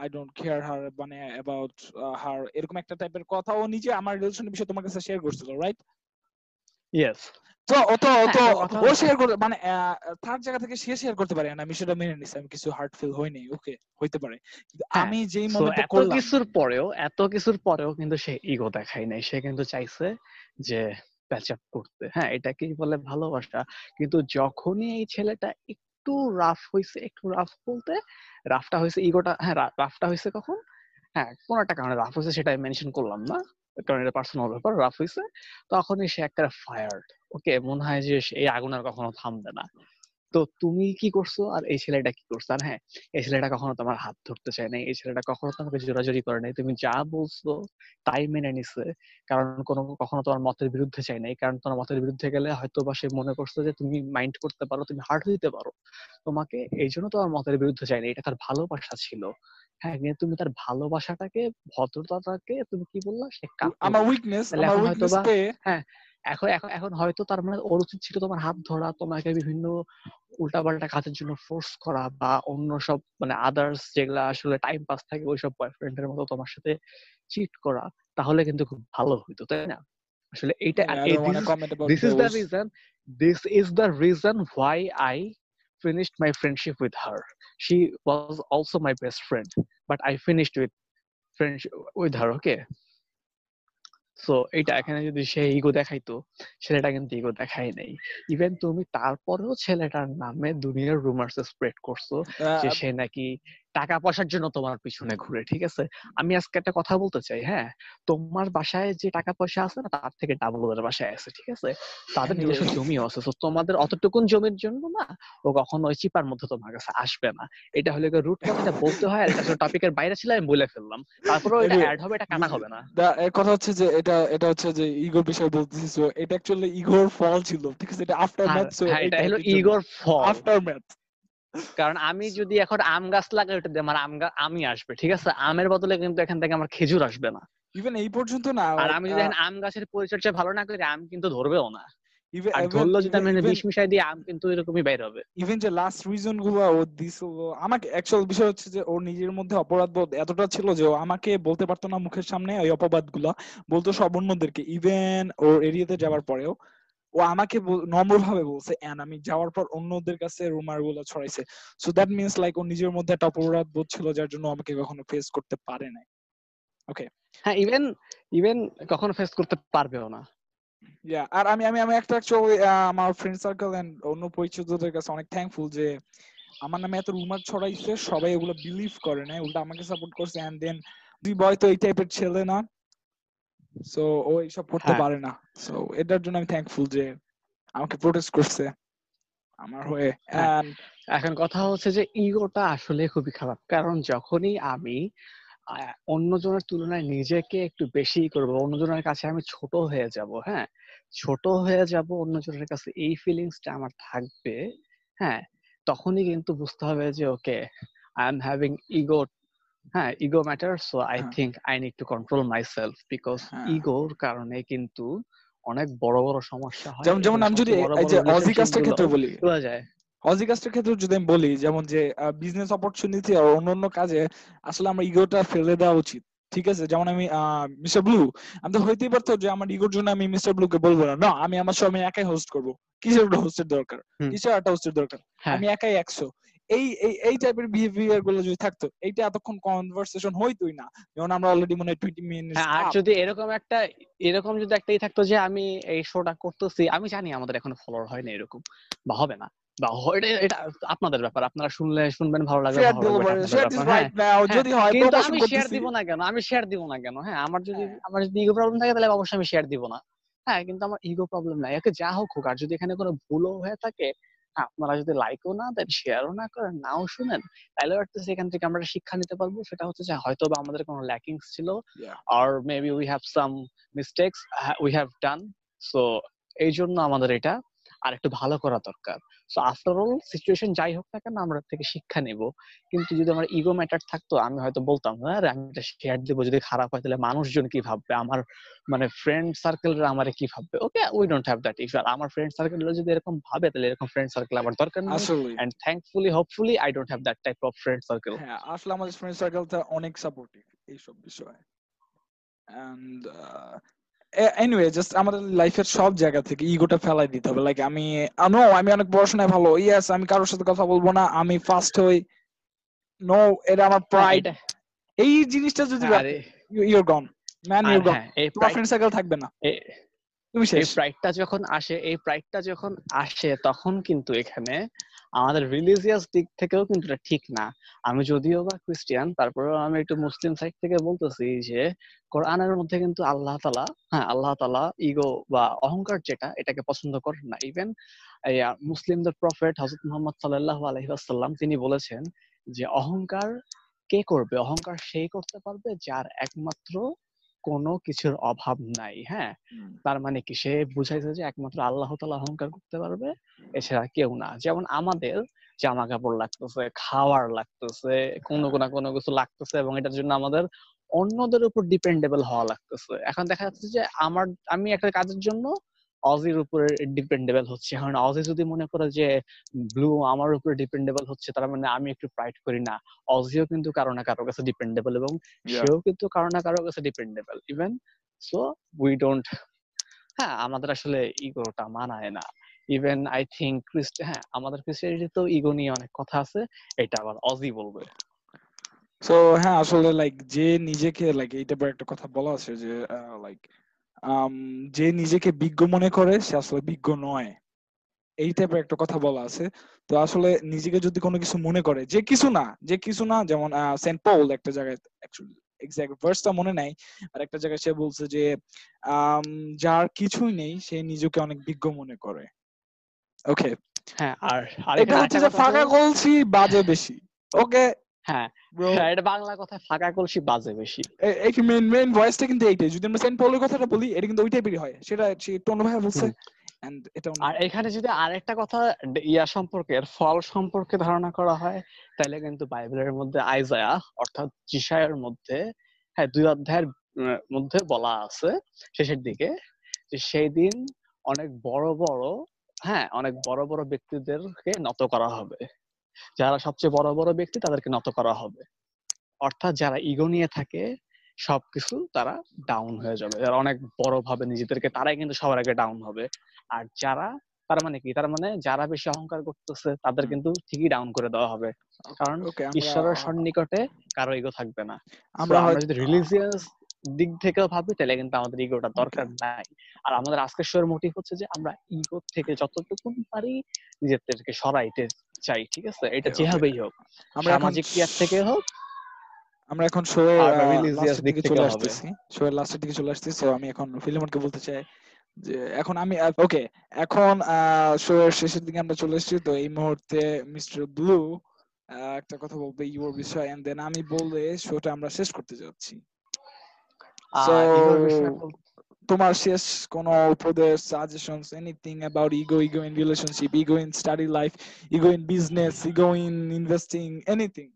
S1: I don't care her মানে অ্যাবাউট হার এরকম একটা টাইপের কথা ও নিজে আমার রিলেশনের বিষয়ে তোমার কাছে শেয়ার করছিল রাইট
S3: ইয়েস
S1: তো ও তো ও তো
S3: হ্যাঁ,
S1: ও শেয়ার করে মানে জায়গা থেকে সে শেয়ার করতে পারে না আমি সেটা মেনে নিছি আমি কিছু হার্ট ফিল হয়নি ওকে হইতে পারে। কিন্তু
S3: হ্যাঁ,
S1: আমি যেই মোমেন্টে
S3: এত কিছুর পরেও এত কিছুর পরেও কিন্তু সে ইগো দেখায় নাই সে কিন্তু চাইছে যে প্যাচ আপ করতে। হ্যাঁ এটাকেই বলে ভালোবাসা। কিন্তু যখনই এই ছেলেটা একটু রাফ হয়েছে একটু রাফ বলতে রাফটা হয়েছে ইগোটা হ্যাঁ রাফটা হয়েছে কখন? হ্যাঁ কোন একটা কারণে রাফ হয়েছে সেটা মেনশন করলাম না। কারণ এটা পার্সোনাল ব্যাপার রাফ হয়েছে তখনই সে একটা ফায়ার্ড ওকে মনে হয় যে এই আগুন আর কখনো থামবে না। তো তুমি কি করছ? আর এই ছেলেটা কি করছ? আর হ্যাঁ এই ছেলেটা কখনো তোমার হাত ধরতে চায় নাই এই ছেলেটা কখনো তোমাকে জোরাজুরি করে নাই। তুমি যা বলছো তাই মেনে নিছে। কারণ কোনো কখনো তোমার মতের বিরুদ্ধে চাই নাই। কারণ তোমার মতের বিরুদ্ধে গেলে হয়তো বা সে মনে করছে যে তুমি মাইন্ড করতে পারো তুমি হার্ট দিতে পারো। তোমাকে এই জন্য তোমার মতের বিরুদ্ধে চাই না এটা তার ভালোবাসা ছিল। হ্যাঁ কিন্তু তুমি তার ভালোবাসাটাকে ভদ্রতাটাকে তুমি কি বললা? সে
S1: আমার উইকনেস আমার
S3: এখন
S1: উইকনেস
S3: হয়তোবা-
S1: পেয়ে
S3: এখন এখন এখন হয়তো তার মানে ওর উচিত ছিল তোমার হাত ধরা তোমাকে বিভিন্ন উল্টাপাল্টা কাজের জন্য ফোর্স করা বা অন্য সব মানে আদার্স যেগুলা আসলে টাইম পাস থাকে ওই সব বয়ফ্রেন্ডের মতো তোমার সাথে চিট করা তাহলে কিন্তু খুব ভালো হইতো তাই না? আসলে
S1: এটা
S3: this is the reason this is the reason why I finished my friendship with her she was also my best friend but I finished with friendship with her okay so এটা এখানে যদি সে ইগো দেখাইতো ছেলেটা কিন্তু ego দেখাই নাই। Even তুমি তারপরেও ছেলেটার নামে দুনিয়ার রুমার্স স্প্রেড করছ যে সে নাকি টাকা পয়সার জন্য তোমার পিছনে ঘুরে ঠিক আছে? আমি আজকে একটা কথা বলতে চাই হ্যাঁ? তোমার বাসায় যে টাকা পয়সা আছে না তার থেকে ডাবল ওদের বাসায় আছে ঠিক আছে? তাদের নিজস্ব
S1: yours.
S3: জমিও আছে। তো তোমাদের অতটুকুন জমির জন্য না ও কখনো ওই চিপার মধ্যে তোমার কাছে আসবে না। এটা হলে রুট কথাটা বলতে হয় এটা টপিকের বাইরে ছিল আমি বলে ফেললাম। তারপরে এটা অ্যাড হবে এটা কাটা হবে না।
S1: কথা হচ্ছে যে এটা এটা হচ্ছে যে ইগোর বিষয় বলতেছি এটা অ্যাকচুয়ালি ইগোর ফল ছিল ঠিক আছে? এটা আফটার ম্যাথ সো
S3: হ্যাঁ এটা হলো ইগোর ফল
S1: আফটার ম্যাথ
S3: কারণ আমি যদি এখন আম গাছ লাগাই ওটা দিয়ে আমার আম আমি আসবে ঠিক আছে? আমের বদলে কিন্তু এখান থেকে আমার খেজুর আসবে না।
S1: ইভেন এই পর্যন্ত না
S3: আর আমি যদি এখন আম গাছের পরিচর্যা ভালো না করি আম কিন্তু ধরবেও না। আর ধরলো যদি আমি বিষ মিশাই দিই আম কিন্তু এরকমই বাইর হবে।
S1: ইভেন যে লাস্ট রিজনগুলো ও দিছিল আমাকে অ্যাকচুয়াল বিষয় হচ্ছে যে ওর নিজের মধ্যে অপরাধ বোধ এতটা ছিল যে ও আমাকে বলতে পারতো না মুখের সামনে ওই অপবাদগুলো বলতো সব অন্যদেরকে। ইভেন ওর এরিয়াতে যাওয়ার পরেও ও আমাকে নম্র ভাবে বলছে এন্ড আমি যাওয়ার পর অন্যদের কাছে রুমারগুলো ছড়াইছে। সো দ্যাট মিনস লাইক ও নিজের মধ্যে একটা অপরাধ বোধ ছিল যার জন্য আমাকে কখনো ফেস করতে পারে নাই।
S3: ওকে হ্যাঁ ইভেন ইভেন কখনো ফেস করতে পারবেও না।
S1: ইয়া আর আমি আমি আমি একটা অ্যাকচুয়ালি আমার ফ্রেন্ড সার্কেল এন্ড অন্য পরিচিতদের কাছে অনেক থ্যাঙ্কফুল যে আমার নামে এত রুমার ছড়াইছে সবাই এগুলো বিলিভ করে না উল্টা আমাকে সাপোর্ট করছে। এন্ড দেন দুই বয় তো এই টাইপের ছেলে না। সো ও এইসব করতে
S3: হ্যাঁ।
S1: পারে না। সো এটার জন্য আমি থ্যাঙ্কফুল যে আমাকে প্রোটেস্ট করছে আমার হয়ে।
S3: হ্যাঁ। এখন কথা হচ্ছে যে ইগোটা আসলে খুবই খারাপ। কারণ যখনই আমি অন্যজনের তুলনায় নিজেকে একটু বেশি করব অন্যজনের কাছে আমি ছোট হয়ে যাব হ্যাঁ? ছোট হয়ে যাব অন্যজনের কাছে এই ফিলিংসটা আমার থাকবে হ্যাঁ? তখনই কিন্তু বুঝতে হবে যে okay I am having ego হ্যাঁ ego
S1: matter
S3: so I. Think I need to control myself
S1: because.
S3: ইগোর কারণে কিন্তু অনেক বড় বড় সমস্যা হয়
S1: যেমন যেমন আমি যদি এই যে অজি
S3: relationship
S1: ক্ষেত্রে বলি
S3: চলে যায়।
S1: হজি কাস্টের ক্ষেত্রে যদি আমি বলি যেমন যে বিজনেস অপরচুনিটি আর অন্যান্য কাজে আসলে আমরা ইগোটা ফেলে দেওয়া উচিত ঠিক আছে? যেমন আমি মিস্টার ব্লু আমি তো হইতেই পারতো যে আমার ইগোর জন্য আমি মিস্টার ব্লু কে বলব না। না আমি আমার আমি একাই হোস্ট করব। কিসের একটা হোস্টের দরকার। কিসের একটা হোস্টের দরকার?
S3: হ্যাঁ।
S1: আমি একাই একশো। এই এই এই টাইপের বিহেভিয়ারগুলো যদি থাকতো এইটা এতক্ষণ কনভারসেশন হইতোই না। যেমন আমরা অলরেডি মনে হয় টোয়েন্টি মিনিট
S3: হ্যাঁ আর যদি এরকম একটা এরকম যদি একটাই থাকতো যে আমি এই শোটা করতেছি আমি জানি আমাদের এখনও ফলোয়ার হয় না এরকম বা হবে না। বা এটা এটা আপনাদের ব্যাপার আপনারা শুনলে শুনবেন ভালো লাগবে হ্যাঁ।
S1: যদি হয়
S3: কিন্তু আমি শেয়ার দিব না কেন? আমি শেয়ার দিব না কেন? হ্যাঁ আমার যদি
S1: হ্যাঁ।
S3: আমার যদি ইগো প্রবলেম থাকে তাহলে অবশ্যই আমি শেয়ার দিব না। হ্যাঁ কিন্তু আমার ইগো প্রবলেম নাই। ওকে যা হোক হোক আর যদি এখানে কোনো ভুলও হয়ে থাকে হ্যাঁ, আপনারা যদি লাইকও না দেন শেয়ারও না করেন নাও শুনেন তাহলে হচ্ছে এখান থেকে আমরা শিক্ষা নিতে পারব সেটা হচ্ছে যে হয়তো বা আমাদের কোনো ল্যাকিংস ছিল. আর maybe we have some mistakes we have done so এই জন্য আমাদের এটা আর একটু ভালো করা দরকার। সো আফটার অল সিচুয়েশন যাই হোক না কেন আমরা থেকে শিক্ষা নেব। কিন্তু যদি আমার ইগো ম্যাটার থাকতো আমি হয়তো বলতাম হ্যাঁ আমি এটা শেয়ার দেবো। যদি খারাপ হয় তাহলে মানুষজন কি ভাববে? আমার মানে ফ্রেন্ড সার্কেলরা আমারে কি ভাববে? Okay we don't have that issue আমার ফ্রেন্ড সার্কেলরা যদি এরকম ভাবে তাহলে এরকম ফ্রেন্ড সার্কেল আমার দরকার নেই। And thankfully hopefully I don't have that type of friend circle
S1: হ্যাঁ আসলে আমাদের ফ্রেন্ড সার্কেলটা অনেক সাপোর্টিভ এইসব বিষয়ে। এন্ড এনিওয়ে জাস্ট আমাদের লাইফের সব জায়গা থেকে ইগোটা ফেলাই দিতে হবে। লাইক আমি নো আমি অনেক পড়াশোনায় ভালো। ইয়েস আমি কারোর সাথে কথা বলব না। আমি ফার্স্ট হই। নো এটা আমার প্রাইড এই জিনিসটা যদি
S3: আরে।
S1: You're gone
S3: man
S1: you're gone
S3: হ্যাঁ
S1: তোমার ফ্রেন্ড সার্কেল থাকবে না। তুমি
S3: এই
S1: শেষ।
S3: প্রাইডটা যখন আসে এই প্রাইডটা যখন আসে তখন কিন্তু এখানে আমাদের রিলিজিয়াস দিক থেকেও কিন্তু এটা ঠিক না। আমি যদিও বা খ্রিস্টিয়ান তারপরেও আমি একটু মুসলিম সাইড থেকে বলতেছি যে, কোরআনের মধ্যে কিন্তু আল্লাহ তালা হ্যাঁ আল্লাহ তালা ইগো বা অহংকার যেটা, এটাকে পছন্দ করেন না। ইভেন মুসলিমদের প্রফেট হজরত মোহাম্মদ সাল্লাহ আলহিহাসাল্লাম তিনি বলেছেন যে, অহংকার কে করবে? অহংকার সেই করতে পারবে যার একমাত্র কোনো কিছুর অভাব নাই হ্যাঁ? তার মানে কি? সে বুঝাইছে যে একমাত্র আল্লাহ তালা অহংকার করতে পারবে এছাড়া কেউ না। যেমন আমাদের জামা কাপড় লাগতেছে খাওয়ার লাগতেছে কোনো কোনো কোনো কিছু লাগতেছে এবং এটার জন্য আমাদের অন্যদের উপর ডিপেন্ডেবল হওয়া লাগতেছে। এখন দেখা যাচ্ছে যে আমার আমি একটা কাজের জন্য অজির উপরে ডিপেন্ডেবল হচ্ছে। এখন অজি যদি মনে করে যে ব্লু আমার উপরে ডিপেন্ডেবল হচ্ছে তার মানে আমি একটু প্রাইড করি না। অজিও কিন্তু কারও না কারও কাছে ডিপেন্ডেবল এবং সেও কিন্তু কারও না কারও কাছে dependable even so we don't হ্যাঁ আমাদের আসলে ইগোটা মানায় না। ইভেন আই থিঙ্ক হ্যাঁ আমাদের খ্রিস্টিয়ানিটিতেও ইগো নিয়ে অনেক কথা আছে এটা আবার অজি বলবে।
S1: সো হ্যাঁ আসলে লাইক যে নিজেকে লাইক এই টাইপের একটা কথা বলা আছে যে লাইক যে নিজেকে বিজ্ঞ মনে করে সে আসলে বিজ্ঞ নয়। এই টাইপের একটা কথা বলা আছে। তো আসলে নিজেকে যদি কোনো কিছু মনে করে যে কিছু না যে কিছু না যেমন সেন্ট পল একটা জায়গায় এক্সাক্ট ভার্সটা মনে নাই আর একটা জায়গায় সে বলছে যে যার কিছুই নেই সে নিজেকে অনেক বিজ্ঞ মনে করে। ওকে
S3: হ্যাঁ আর
S1: এটা হচ্ছে যে ফাঁকা
S3: হলো-
S1: বাজে বেশি। ওকে
S3: হ্যাঁ হ্যাঁ, এটা বাংলা কথায় ফাঁকা কলসি বাজে বেশি।
S1: এই মেন মেন ভয়েসটা কিন্তু এইটাই। যদি আমরা সেন্ট পলের কথাটা বলি এটা কিন্তু ওই টাইপেরই হয়। সেটা বলছে
S3: আর এখানে যদি আরেকটা কথা ইয়া সম্পর্কে এর ফল সম্পর্কে ধারণা করা হয় তাহলে কিন্তু বাইবেলের মধ্যে আইজায়া অর্থাৎ জিসায়ের মধ্যে হ্যাঁ দুই অধ্যায়ের মধ্যে বলা আছে শেষের দিকে যে সেই দিন অনেক বড় বড় হ্যাঁ অনেক বড় বড় ব্যক্তিদেরকে নত করা হবে। যারা সবচেয়ে বড় বড় ব্যক্তি তাদেরকে নত করা হবে। অর্থাৎ যারা ইগো নিয়ে থাকে সবকিছু তারা ডাউন হয়ে যাবে। যারা অনেক বড় ভাবে নিজেদেরকে তারাই কিন্তু সবার আগে ডাউন হবে। আর যারা তার মানে কি? তার মানে যারা বেশি অহংকার করতেছে তাদের কিন্তু ঠিকই ডাউন করে দেওয়া হবে। কারণ ঈশ্বরের সন্নিকটে কারও ইগো থাকবে না।
S1: আমরা
S3: যদি রিলিজিয়াস দিক থেকেও ভাবি তাহলে কিন্তু আমাদের ইগোটা দরকার নাই। আর আমাদের আজকের শোয়ের মোটিভ হচ্ছে যে আমরা ইগো থেকে যতটুকু পারি নিজেদেরকে সরাইতে চাই ঠিক আছে? এটা যেভাবেই হোক সামাজিক ক্রিয়ার থেকে হোক
S1: আমরা এখন শো লাস্টের
S3: দিক
S1: চলে। আসতেছি। শো এর লাস্টের দিকে চলে আসতেছি। তো আমি এখন ফিলিমনকে বলতে চাই যে এখন আমি ওকে এখন শো এর শেষের দিকে আমরা চলে এসেছি। তো এই মুহূর্তে মিস্টার ব্লু একটা কথা বলবে ইউর বিষয় এন্ড দেন আমি বলে শোটা আমরা শেষ করতে যাচ্ছি। So,
S3: tomorrow,
S1: yes, can Tomarcius, put the suggestions, anything about ego, ego in relationship, ego in study life, ego in business, ego in investing,
S3: anything.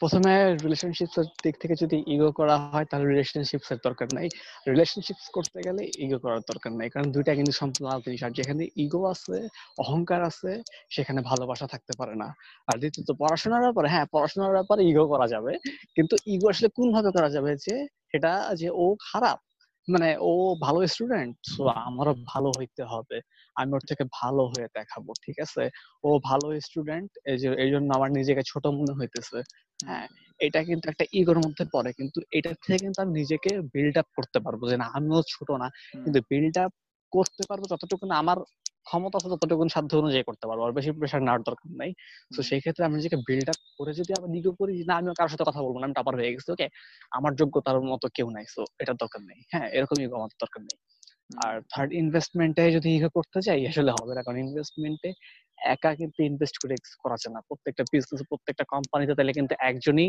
S3: প্রথমে রিলেশনশিপস এর দিক থেকে যদি ইগো করা হয়, তাহলে রিলেশনশিপস এর দরকার নাই। রিলেশনশিপস করতে গেলে ইগো করার দরকার নাই, কারণ দুইটা কিন্তু সম্পূর্ণ আলাদা জিনিস। আর যেখানে ইগো আছে, অহংকার আছে, সেখানে ভালোবাসা থাকতে পারে না। আর দ্বিতীয়ত, পড়াশোনার ব্যাপারে হ্যাঁ পড়াশোনার ব্যাপারে ইগো করা যাবে, কিন্তু ইগো আসলে কোন ভাবে করা যাবে যে, সেটা যে ও খারাপ মানে ও ভালো স্টুডেন্ট সো আমারও ভালো হইতে হবে। আমি ওর থেকে ভালো হয়ে দেখাবো ঠিক আছে? ও ভালো স্টুডেন্ট এই যে এই জন্য আমার নিজেকে ছোট মনে হইতেছে। হ্যাঁ এটা কিন্তু একটা ইগোর মধ্যে পড়ে কিন্তু এটা থেকে কিন্তু আমি নিজেকে বিল্ড আপ করতে পারব যে না আমিও ছোট না। কিন্তু বিল্ড আপ করতে পারব যতটুকু আমার ক্ষমতা আছে ততটুকু সাধ্য অনুযায়ী করতে পারব আর বেশি প্রেশার নেওয়ার দরকার নাই। তো সেই ক্ষেত্রে আমি নিজেকে বিল্ড আপ করে যদি আবার ইগো করি না আমি কারোর সাথে কথা বলব না আমি টাপার হয়ে গেছি ওকে আমার যোগ্যতার মতো কেউ নাই সো এটার দরকার নেই। হ্যাঁ এরকমই আমার দরকার নেই। আর থার্ড ইনভেস্টমেন্টে যদি ইগো করতে চাই আসলে হবে না। কারণ ইনভেস্টমেন্টে একা কিন্তু ইনভেস্ট করে করা যায় না। প্রত্যেকটা বিজনেস প্রত্যেকটা কোম্পানিতে তাহলে কিন্তু একজনই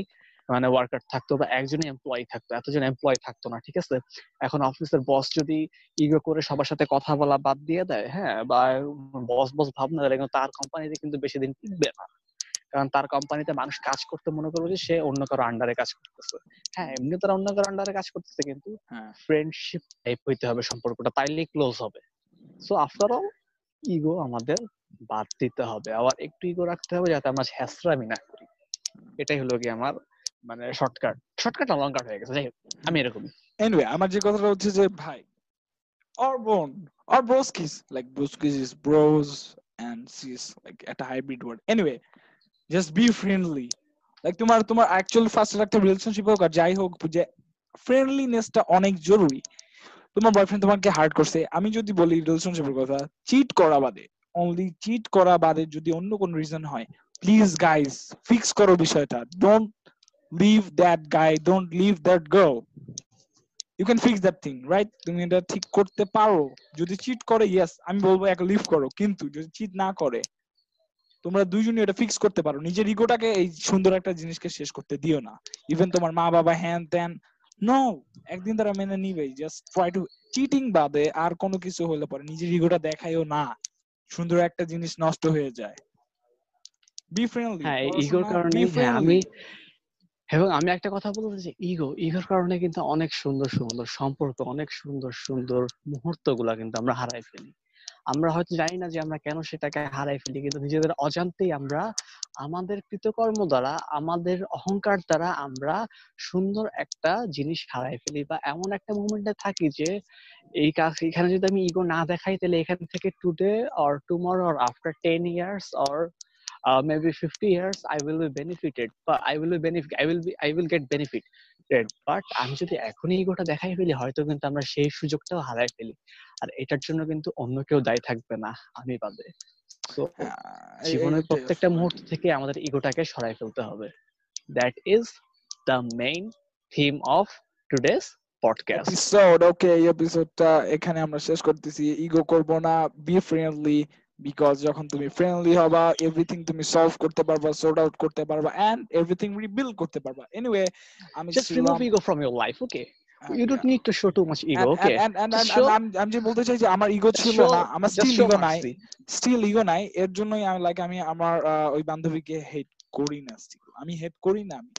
S3: মানে ওয়ার্কার থাকতো বা একজনই এমপ্লয়ি থাকতো। এতজন এমপ্লয়ি থাকতো না, ঠিক আছে? এখন অফিসের বস যদি ইগো করে সবার সাথে কথা বলা বাদ দিয়ে দেয় হ্যাঁ? বা বস বস ভাবনা, তাহলে কিন্তু তার কোম্পানিতে কিন্তু বেশি দিন টিকবে না। কারণ তার কোম্পানিতে মানুষ কাজ করতে মনে করবে যে সে অন্য কারও আন্ডারে কাজ করতেছে। হ্যাঁ। এমনি তারা অন্য কারও আন্ডারে কাজ করতেছে কিন্তু
S1: হ্যাঁ।
S3: ফ্রেন্ডশিপ টাইপ হইতে হবে সম্পর্কটা তাইলেই ক্লোজ হবে। সো আফটার অল ইগো আমাদের বাদ দিতে হবে। আবার একটু ইগো রাখতে হবে যাতে আমরা হ্যাসরামি না করি। এটাই হলো কি আমার মানে শর্টকাট শর্টকাট না লং কাট হয়ে গেছে। যাই হোক আমি এরকমই।
S1: এনিওয়ে আমার যে কথাটা হচ্ছে যে ভাই or বোন or broskis like broskis is bros and sis like একটা hybrid word anyway just be friendly. Like, তোমার তোমার অ্যাকচুয়াল ফার্স্ট একটা রিলেশনশিপ হোক আর যাই হোক, যে ফ্রেন্ডলিনেসটা অনেক জরুরি। তোমার বয়ফ্রেন্ড তোমাকে হার্ট করছে। আমি যদি বলি রিলেশনশিপের কথা চিট করা বাদে। অনলি চিট করা বাদে যদি অন্য কোন রিজন হয় প্লিজ গাইস ফিক্স করো বিষয়টা। Don't leave that guy don't leave that girl you can fix that thing right তুমি এটা ঠিক করতে পারো। যদি চিট করে ইয়েস আমি বলব এক লিভ করো। কিন্তু যদি চিট না করে তোমরা দুইজনই এটা ফিক্স করতে পারো। নিজের ইগোটাকে এই সুন্দর একটা জিনিসকে শেষ করতে দিও না। ইভেন তোমার মা বাবা হ্যান ত্যান নো একদিন তারা মেনে নিবেই জাস্ট ট্রাই টু চিটিং বাদে আর কোনো কিছু হলে পরে নিজের ইগোটা দেখাইও না। সুন্দর একটা জিনিস নষ্ট হয়ে যায়। বি ফ্রেন্ডলি
S3: হ্যাঁ ইগোর কারণে হ্যাঁ আমি এবং আমি একটা কথা বলতে যে ইগো ইগোর কারণে কিন্তু অনেক সুন্দর সুন্দর সম্পর্ক অনেক সুন্দর সুন্দর মুহূর্তগুলা কিন্তু আমরা হারাই ফেলি। আমরা হয়তো জানি না যে আমরা কেন সেটাকে হারাই ফেলি কিন্তু নিজেদের অজান্তেই আমরা আমাদের কৃতকর্ম দ্বারা আমাদের অহংকার দ্বারা আমরা সুন্দর একটা জিনিস হারাই ফেলি। বা এমন একটা মুভমেন্টে থাকি যে এই কাজ এখানে যদি আমি ইগো না দেখাই তাহলে এখান থেকে today or tomorrow or after ten years or uh, maybe 50 years i will be benefited but i will be benefit i will be i will get but আমি যদি এখনই ইগোটা দেখাই ফেলি হয়তো কিন্তু আমরা সেই সুযোগটাও হারাই ফেলি। আর এটার জন্য কিন্তু অন্য কেউ দায়ী থাকবে না আমি বাদে তো জীবনের প্রত্যেকটা মুহূর্ত থেকে আমাদের ইগোটাকে সরাই ফেলতে হবে। That is the main theme of today's podcast
S1: episode okay এই এপিসোডটা এখানে আমরা শেষ করতেছি। ইগো করব না বি ফ্রেন্ডলি বিকজ যখন তুমি ফ্রেন্ডলি হবা এভরিথিং তুমি সলভ করতে পারবা সর্ট আউট করতে পারবা এন্ড এভরিথিং রিবিল্ড করতে পারবা। এনিওয়ে আমি
S3: just remove ego from your life okay?
S1: Uh,
S3: you don't need to show too much ego okay? Just show-
S1: আমি যে বলতে চাই যে আমার ইগো ছিল না আমার স্টিল ইগো নাই স্টিল ইগো নাই এর জন্যই আমি লাইক আমি আমার ওই বান্ধবীকে হেট করি না still। আমি হেট করি না আমি।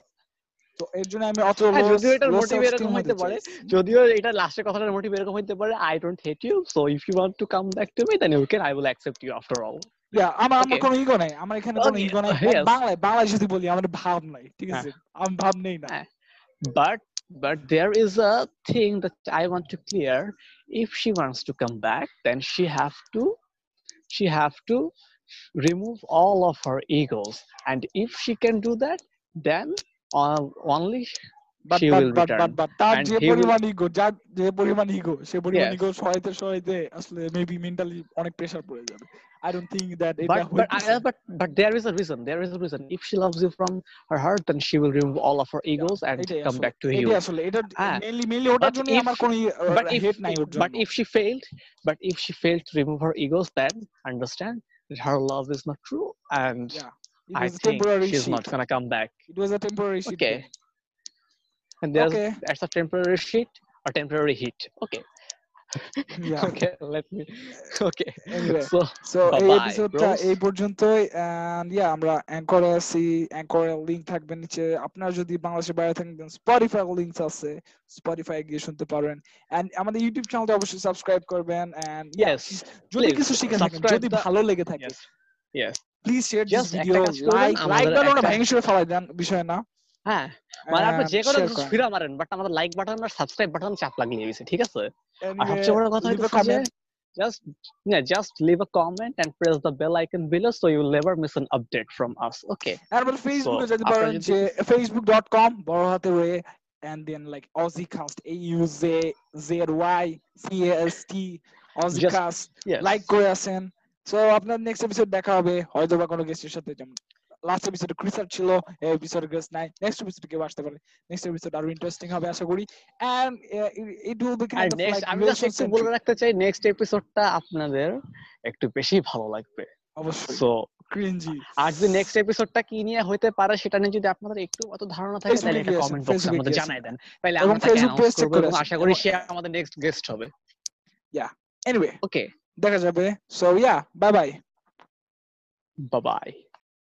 S1: তো এর জন্য আমি অত
S3: হ্যাঁ, যদিও এটার
S1: low
S3: এরকম
S1: হতে
S3: পারে, যদিও এটা লাস্টের কথাটার মোটিভ এরকম হইতে পারে I don't hate you so if you want to come back to me then you can I will accept you after all
S1: Yeah, আমার আমার কোনো ইগো নাই। আমার এখানে কোনো ইগো নাই। বাংলায় বাংলায় যদি বলি আমার ভাব নাই ঠিক আছে? আমি ভাব নেই না।
S3: হ্যাঁ। but there is a thing that I want to clear. If she wants to come back then she have to she have to remove all of her egos. And if she can do that then only
S1: but
S3: she
S1: but
S3: will
S1: but
S3: return.
S1: But but তার
S3: And
S1: যে
S3: he will-
S1: পরিমাণ ego যার যে পরিমাণ ego সে পরিমাণ
S3: Yes.
S1: Ego সহায়তে সহায়তে আসলে মেবি মেন্টালি অনেক প্রেসার পড়ে যাবে আই ডোন্ট থিংক দ্যাট এটা
S3: but but,
S1: হইতেছে
S3: I, but but there is a reason there is a reason if she loves you from her heart then she will remove all of her egos and
S1: এটাই
S3: come
S1: আসলে
S3: back to you
S1: এটাই আসলে এটা
S3: হ্যাঁ।
S1: Mainly mainly ওটার
S3: But
S1: জন্য
S3: if-
S1: আমার কোনো
S3: but if
S1: হেট নাই ওর জন্য
S3: but if she failed but if she failed to remove her egos then understand that her love is not true and
S1: Yeah, It
S3: i think
S1: temporary
S3: she's
S1: shit.
S3: not gonna come back
S1: It was a temporary shit.
S3: okay and there's
S1: Okay.
S3: that's a temporary shit or temporary hit okay
S1: Yeah.
S3: okay let me okay
S1: Anyway,
S3: so
S1: so এই
S3: Bye-bye,
S1: এপিসোডটা
S3: bros.
S1: এই পর্যন্তই and ইয়া আমরা অ্যাঙ্করে আছি অ্যাঙ্করের link থাকবে নিচে আপনারা যদি বাংলাদেশের বাইরে থাকেন দেন স্পটিফাই লিংক আছে স্পটিফাই গিয়ে শুনতে পারবেন এন্ড আমাদের ইউটিউব চ্যানেলটা অবশ্যই সাবস্ক্রাইব করবেন এন্ড
S3: yes
S1: যদি
S3: please,
S1: কিছু শিখে থাকেন
S3: subscribe
S1: যদি
S3: the-
S1: ভালো লেগে থাকে
S3: yes yes please share
S1: this video
S3: like
S1: like
S3: button
S1: ভেঙে শুয়ে ফেলাই দেন বিষয় না
S3: হ্যাঁ মানে আপনি যে কোনো। ফিরা মারেন বাট আমাদের লাইক বাটন আর সাবস্ক্রাইব বাটন চাপ লাগিয়ে গেছে ঠিক আছে আর সবচেয়ে বড় কথা হচ্ছে just yeah just leave a comment and press the bell icon below so you will never miss an update from us okay
S1: আর আমাদের ফেসবুকে যেতে পারেন যে facebook.com বড় হাতে রে and then like aussiecast a u z z y c a s t aussiecast like করে আছেন সো আপনার নেক্সট এপিসোড দেখা হবে হয়তো বা কোনো গেস্টের সাথে যেমন লাস্ট এপিসোডে ক্রিসার ছিল এই এপিসোডে গেস্ট নাই নেক্সট এপিসোডে কেউ আসতে পারে নেক্সট এপিসোড আরও ইন্টারেস্টিং হবে আশা করি and
S3: it
S1: will be
S3: kind
S1: of
S3: আমি জাস্ট একটু বলে রাখতে চাই নেক্সট এপিসোডটা আপনাদের একটু বেশি ভালো লাগবে।
S1: অবশ্যই।
S3: সো
S1: ক্রিঞ্জি
S3: আর যদি নেক্সট এপিসোডটা কি নিয়ে হইতে পারে সেটা নিয়ে যদি আপনাদের একটু অত ধারণা থাকে তাহলে
S1: এ
S3: এটা কমেন্ট বক্সে আমাদের। জানাই দেন। তাহলে আমরা তাকে আশা করি সে আমাদের নেক্সট গেস্ট হবে।
S1: ইয়া এনিওয়ে
S3: ওকে
S1: দেখা যাবে so yeah bye bye
S3: bye bye